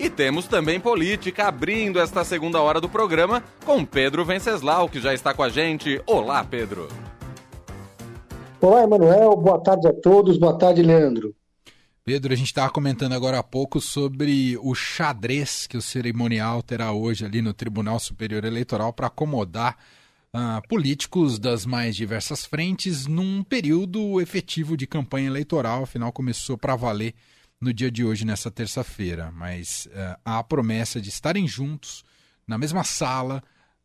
E temos também política abrindo esta segunda hora do programa com Pedro Venceslau, que já está com a gente. Olá, Pedro. Olá, Emanuel. Boa tarde a todos. Boa tarde, Leandro. Pedro, a gente estava comentando agora há pouco sobre o xadrez que o cerimonial terá hoje ali no Tribunal Superior Eleitoral para acomodar uh, políticos das mais diversas frentes num período efetivo de campanha eleitoral. Afinal, começou para valer no dia de hoje, nessa terça-feira, mas uh, há a promessa de estarem juntos na mesma sala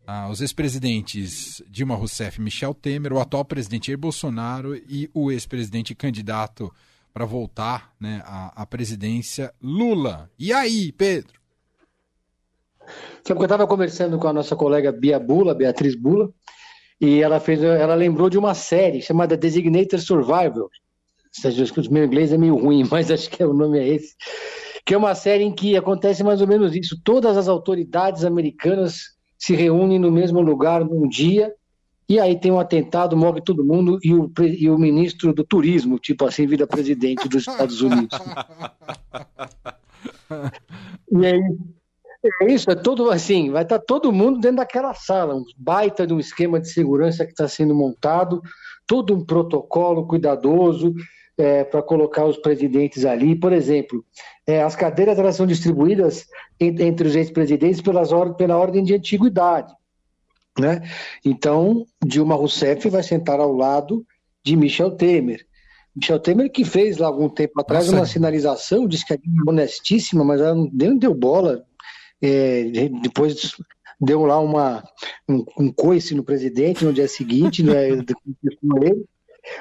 uh, os ex-presidentes Dilma Rousseff e Michel Temer, o atual presidente Jair Bolsonaro e o ex-presidente candidato para voltar né, à, à, presidência, Lula. E aí, Pedro? Sabe que eu estava conversando com a nossa colega Bia Bula, Beatriz Bula, e ela fez, ela lembrou de uma série chamada Designated Survivor, o meu inglês é meio ruim, mas acho que é, o nome é esse. Que é uma série em que acontece mais ou menos isso. Todas as autoridades americanas se reúnem no mesmo lugar num dia, e aí tem um atentado, morre todo mundo, e o, e o ministro do turismo, tipo assim, vira presidente dos Estados Unidos. e aí, é isso, é todo assim, vai estar todo mundo dentro daquela sala, um baita de um esquema de segurança que está sendo montado, todo um protocolo cuidadoso, é, para colocar os presidentes ali. Por exemplo, é, as cadeiras elas são distribuídas entre, entre os ex-presidentes pela ordem de antiguidade. Né? Então, Dilma Rousseff vai sentar ao lado de Michel Temer. Michel Temer que fez lá algum tempo atrás Nossa. uma sinalização, disse que é honestíssima, mas ela não deu bola. É, depois deu lá uma, um, um coice no presidente no dia seguinte, né, com ele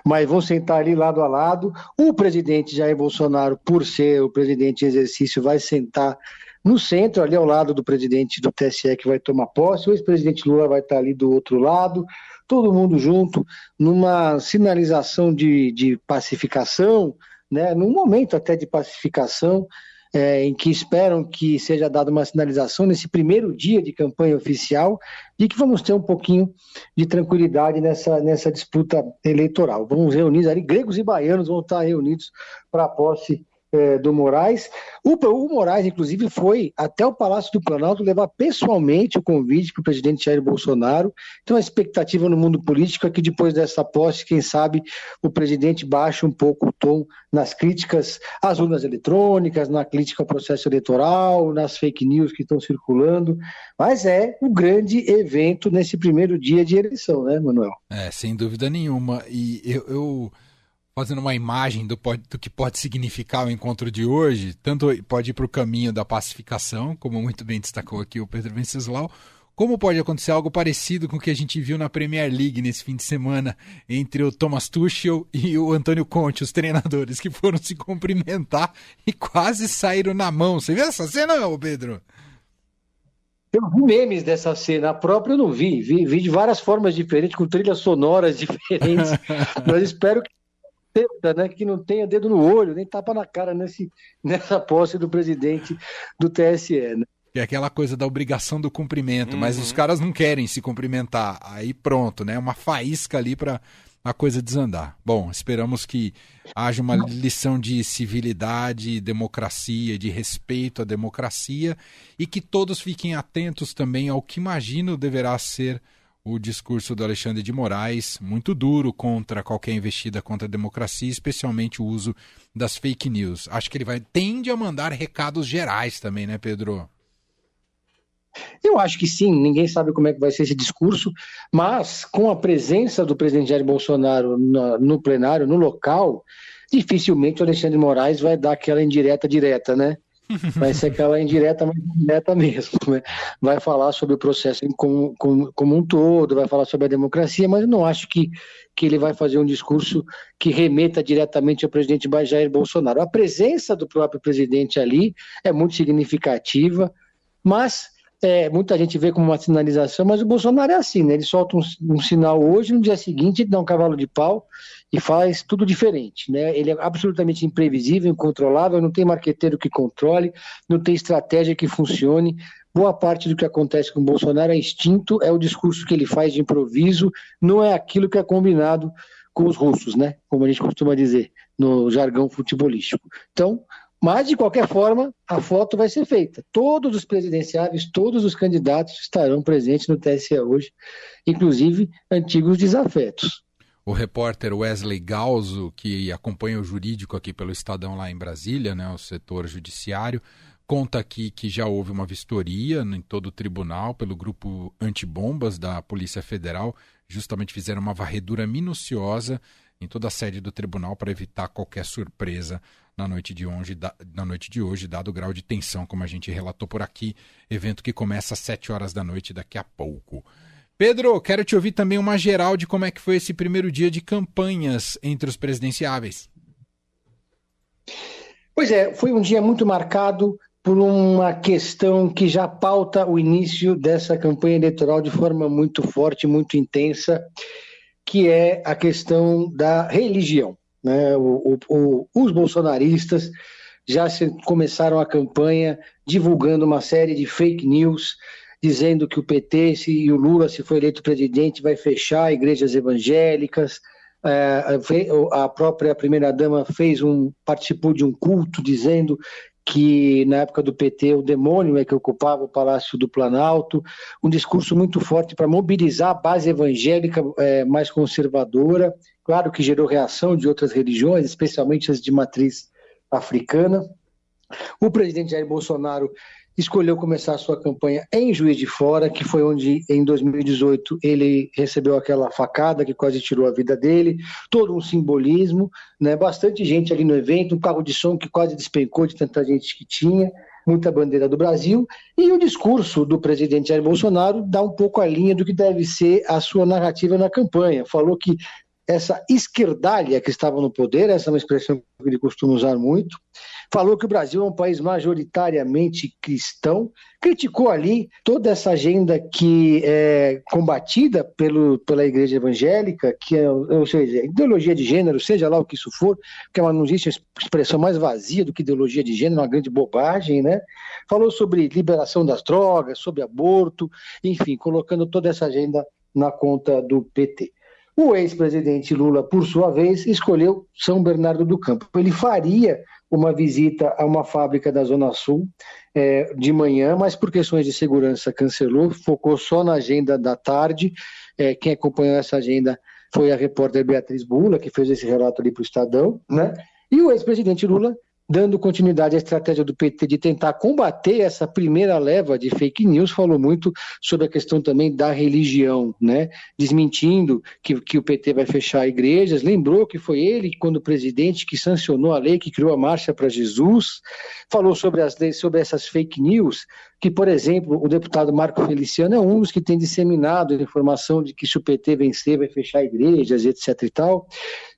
mas vão sentar ali lado a lado. O presidente Jair Bolsonaro, por ser o presidente em exercício, vai sentar no centro, ali ao lado do presidente do TSE que vai tomar posse. O ex-presidente Lula vai estar ali do outro lado. Todo mundo junto, numa sinalização de, de pacificação, né, num momento até de pacificação, é, em que esperam que seja dada uma sinalização nesse primeiro dia de campanha oficial de que vamos ter um pouquinho de tranquilidade nessa, nessa disputa eleitoral. Vamos reunir ali, gregos e baianos vão estar reunidos para a posse é, do Moraes. O, o, Moraes, inclusive, foi até o Palácio do Planalto levar pessoalmente o convite para o presidente Jair Bolsonaro. Então, a expectativa no mundo político é que depois dessa posse, quem sabe, o presidente baixe um pouco o tom nas críticas às urnas eletrônicas, na crítica ao processo eleitoral, nas fake news que estão circulando. Mas é um grande evento nesse primeiro dia de eleição, né, Manuel? É, sem dúvida nenhuma. E eu... eu fazendo uma imagem do, do, que pode significar o encontro de hoje, tanto pode ir para o caminho da pacificação, como muito bem destacou aqui o Pedro Venceslau, como pode acontecer algo parecido com o que a gente viu na Premier League nesse fim de semana entre o Thomas Tuchel e o Antônio Conte, os treinadores que foram se cumprimentar e quase saíram na mão. Você viu essa cena, Pedro? Eu vi memes dessa cena, a própria eu não vi. vi, vi de várias formas diferentes, com trilhas sonoras diferentes, mas espero que teta, né, que não tenha dedo no olho, nem tapa na cara nesse, nessa posse do presidente do TSE. Né? É aquela coisa da obrigação do cumprimento, uhum. mas os uhum. caras não querem se cumprimentar. Aí pronto, né? Uma faísca ali para a coisa desandar. Bom, esperamos que haja uma lição de civilidade, democracia, de respeito à democracia e que todos fiquem atentos também ao que imagino deverá ser o discurso do Alexandre de Moraes, muito duro contra qualquer investida contra a democracia, especialmente o uso das fake news. Acho que ele vai tende a mandar recados gerais também, né, Pedro? Eu acho que sim, ninguém sabe como é que vai ser esse discurso, mas com a presença do presidente Jair Bolsonaro no, no plenário, no local, dificilmente o Alexandre de Moraes vai dar aquela indireta direta, né? Vai ser aquela indireta, mas indireta mesmo. Né? Vai falar sobre o processo como, como, como, um todo, vai falar sobre a democracia, mas eu não acho que, que ele vai fazer um discurso que remeta diretamente ao presidente Jair Bolsonaro. A presença do próprio presidente ali é muito significativa, mas é, muita gente vê como uma sinalização, mas o Bolsonaro é assim, né? Ele solta um, um, sinal hoje, no dia seguinte ele dá um cavalo de pau e faz tudo diferente, né? Ele é absolutamente imprevisível, incontrolável, não tem marqueteiro que controle, não tem estratégia que funcione. Boa parte do que acontece com o Bolsonaro é instinto, é o discurso que ele faz de improviso, não é aquilo que é combinado com os russos, né? Como a gente costuma dizer no jargão futebolístico. Então, Mas, de qualquer forma, a foto vai ser feita. Todos os presidenciáveis, todos os candidatos estarão presentes no TSE hoje, inclusive antigos desafetos. O repórter Wesley Galzo, que acompanha o jurídico aqui pelo Estadão lá em Brasília, né, o setor judiciário, conta aqui que já houve uma vistoria em todo o tribunal pelo grupo antibombas da Polícia Federal. Justamente fizeram uma varredura minuciosa em toda a sede do tribunal para evitar qualquer surpresa na noite de hoje, na noite de hoje, dado o grau de tensão, como a gente relatou por aqui, evento que começa às 7 horas da noite daqui a pouco. Pedro, quero te ouvir também uma geral de como é que foi esse primeiro dia de campanhas entre os presidenciáveis. Pois é, foi um dia muito marcado por uma questão que já pauta o início dessa campanha eleitoral de forma muito forte, muito intensa, que é a questão da religião. Né? O, o, os bolsonaristas já se, começaram a campanha divulgando uma série de fake news, dizendo que o PT se, e o Lula, se for eleito presidente, vai fechar igrejas evangélicas. É, a própria primeira-dama fez um, participou de um culto dizendo que na época do PT o demônio é que ocupava o Palácio do Planalto, um discurso muito forte para mobilizar a base evangélica é, mais conservadora, claro que gerou reação de outras religiões, especialmente as de matriz africana. O presidente Jair Bolsonaro escolheu começar a sua campanha em Juiz de Fora, que foi onde em 2018 ele recebeu aquela facada que quase tirou a vida dele, todo um simbolismo, né? Bastante gente ali no evento, um carro de som que quase despencou de tanta gente que tinha, muita bandeira do Brasil, e o discurso do presidente Jair Bolsonaro dá um pouco a linha do que deve ser a sua narrativa na campanha. Falou que essa esquerdalha que estava no poder, essa é uma expressão que ele costuma usar muito, falou que o Brasil é um país majoritariamente cristão, criticou ali toda essa agenda que é combatida pelo, pela igreja evangélica, que é, ou seja, ideologia de gênero, seja lá o que isso for, porque não existe expressão mais vazia do que ideologia de gênero, uma grande bobagem, né? Falou sobre liberação das drogas, sobre aborto, enfim, colocando toda essa agenda na conta do PT. O ex-presidente Lula, por sua vez, escolheu São Bernardo do Campo. Ele faria uma visita a uma fábrica da Zona Sul é, de manhã, mas por questões de segurança cancelou, focou só na agenda da tarde. É, quem acompanhou essa agenda foi a repórter Beatriz Bula, que fez esse relato ali para o Estadão, né? E o ex-presidente Lula dando continuidade à estratégia do PT de tentar combater essa primeira leva de fake news, falou muito sobre a questão também da religião, né? desmentindo que, que o PT vai fechar igrejas, lembrou que foi ele, quando presidente, que sancionou a lei que criou a Marcha para Jesus, falou sobre, as, sobre essas fake news, que, por exemplo, o deputado Marco Feliciano é um dos que tem disseminado a informação de que se o PT vencer vai fechar igrejas, etc e tal,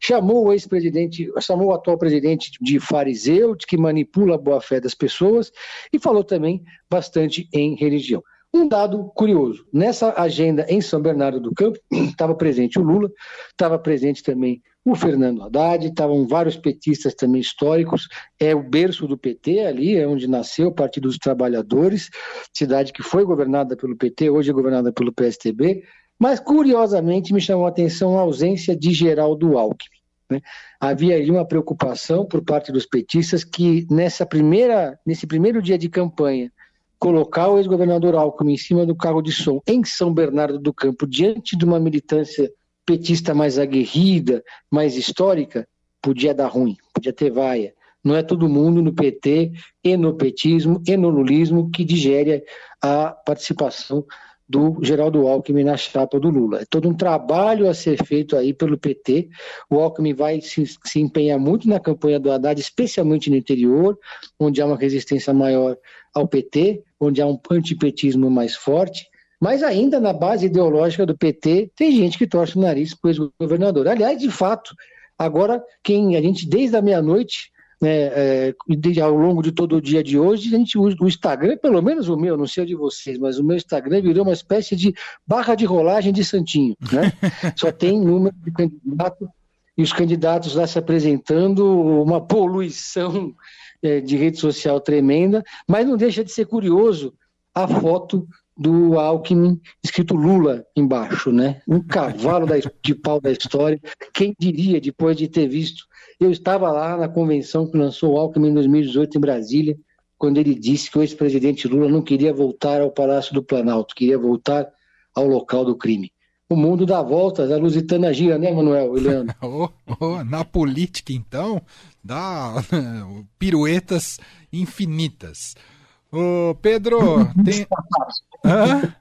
chamou o ex-presidente, chamou o atual presidente de fariseu, de que manipula a boa-fé das pessoas, e falou também bastante em religião. Um dado curioso: nessa agenda em São Bernardo do Campo, estava presente o Lula, estava presente também o Fernando Haddad, estavam vários petistas também históricos, é o berço do PT ali, é onde nasceu o Partido dos Trabalhadores, cidade que foi governada pelo PT, hoje é governada pelo PSTB, mas curiosamente me chamou a atenção a ausência de Geraldo Alckmin. Né? Havia ali uma preocupação por parte dos petistas que nessa primeira, nesse primeiro dia de campanha, colocar o ex-governador Alckmin em cima do carro de som em São Bernardo do Campo, diante de uma militância petista mais aguerrida, mais histórica, podia dar ruim, podia ter vaia. Não é todo mundo no PT e no petismo e no lulismo que digere a participação do Geraldo Alckmin na chapa do Lula. É todo um trabalho a ser feito aí pelo PT. O Alckmin vai se, se empenhar muito na campanha do Haddad, especialmente no interior, onde há uma resistência maior ao PT, onde há um antipetismo mais forte. Mas ainda na base ideológica do PT, tem gente que torce o nariz para o ex-governador. Aliás, de fato, agora quem a gente, desde a meia-noite, né, é, ao longo de todo o dia de hoje, a gente usa o Instagram, pelo menos o meu, não sei o de vocês, mas o meu Instagram virou uma espécie de barra de rolagem de santinho. Né? Só tem número de candidatos e os candidatos lá se apresentando, uma poluição é, de rede social tremenda, mas não deixa de ser curioso a foto do Alckmin, escrito Lula embaixo, né? Um cavalo de pau da história. Quem diria, depois de ter visto. Eu estava lá na convenção que lançou o Alckmin em 2018 em Brasília, quando ele disse que o ex-presidente Lula não queria voltar ao Palácio do Planalto, queria voltar ao local do crime. O mundo dá voltas, a lusitana gira, né, Manuel e Leandro? oh, oh, na política, então, dá piruetas infinitas. Ô, Pedro, tem. Hã?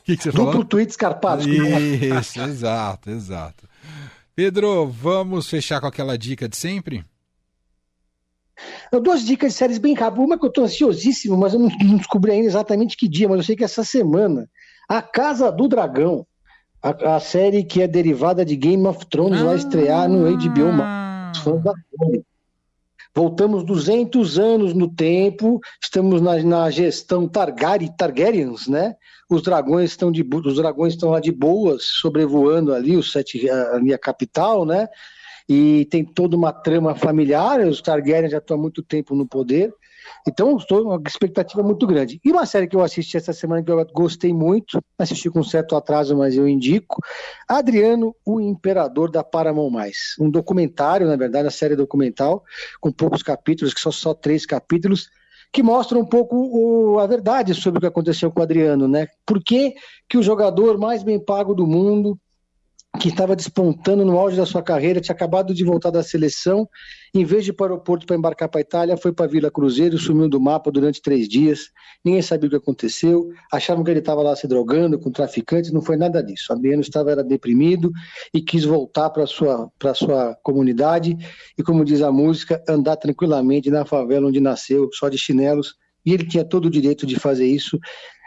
O que, que você Duplo falou? tweet escarpado. Isso, exato, exato. Pedro, vamos fechar com aquela dica de sempre? Duas dicas de séries bem rápidas. Uma que eu estou ansiosíssimo, mas eu não, não, descobri ainda exatamente que dia, mas eu sei que essa semana. A Casa do Dragão, a, a série que é derivada de Game of Thrones, ah, vai estrear no HBO Max. Fãs da série. Voltamos 200 anos no tempo, estamos na, na gestão Targaryen, Targaryens, né? Os dragões estão de os dragões estão lá de boas, sobrevoando ali o sete a minha capital, né? E tem toda uma trama familiar, os Targaryen já estão há muito tempo no poder. Então, estou uma expectativa muito grande. E uma série que eu assisti essa semana que eu gostei muito, assisti com certo atraso, mas eu indico, Adriano, o Imperador da Paramount+. Um documentário, na verdade, a série documental, com poucos capítulos, que são só três capítulos, que mostra um pouco o, a verdade sobre o que aconteceu com o Adriano, né? Por que, que o jogador mais bem pago do mundo, que estava despontando no auge da sua carreira, tinha acabado de voltar da seleção, em vez de ir para o aeroporto para embarcar para a Itália, foi para a Vila Cruzeiro, sumiu do mapa durante três dias, ninguém sabia o que aconteceu, achavam que ele estava lá se drogando com traficantes, não foi nada disso. Adriano estava era deprimido e quis voltar para a sua, sua comunidade e, como diz a música, andar tranquilamente na favela onde nasceu, só de chinelos, e ele tinha todo o direito de fazer isso,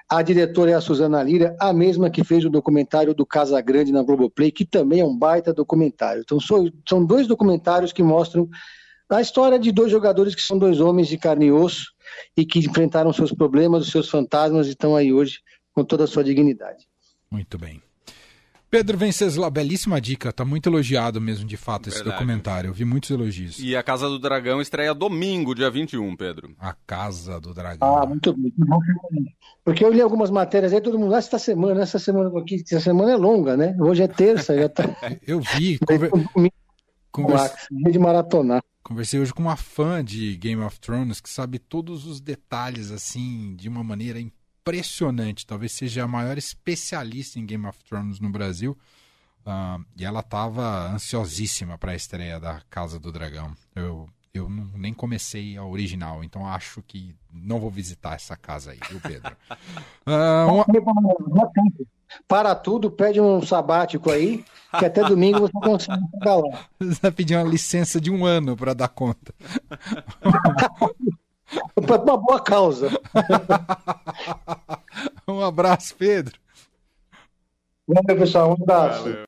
a diretora é a Suzana Lira, a mesma que fez o documentário do Casa Grande na Globoplay, que também é um baita documentário. Então, são dois documentários que mostram a história de dois jogadores que são dois homens de carne e osso e que enfrentaram seus problemas, os seus fantasmas e estão aí hoje com toda a sua dignidade. Muito bem. Pedro Venceslau, belíssima dica, tá muito elogiado mesmo, de fato, Verdade. esse documentário. Eu vi muitos elogios. E a Casa do Dragão estreia domingo, dia 21, Pedro. A Casa do Dragão. Ah, muito bem. Porque eu li algumas matérias aí, todo mundo, essa semana, essa semana aqui, essa semana é longa, né? Hoje é terça, já tá. eu vi. Conver... Converse... de maratonar. Conversei hoje com uma fã de Game of Thrones que sabe todos os detalhes, assim, de uma maneira impressionante. Talvez seja a maior especialista em Game of Thrones no Brasil. Uh, e ela estava ansiosíssima para a estreia da Casa do Dragão. Eu, eu não, nem comecei a original, então acho que não vou visitar essa casa aí, viu, Pedro? Uh. Para tudo, pede um sabático aí, que até domingo você consegue chegar lá. Você vai pedir uma licença de um ano para dar conta. Para uma boa causa. um abraço, Pedro. Valeu, pessoal. Um abraço. Valeu.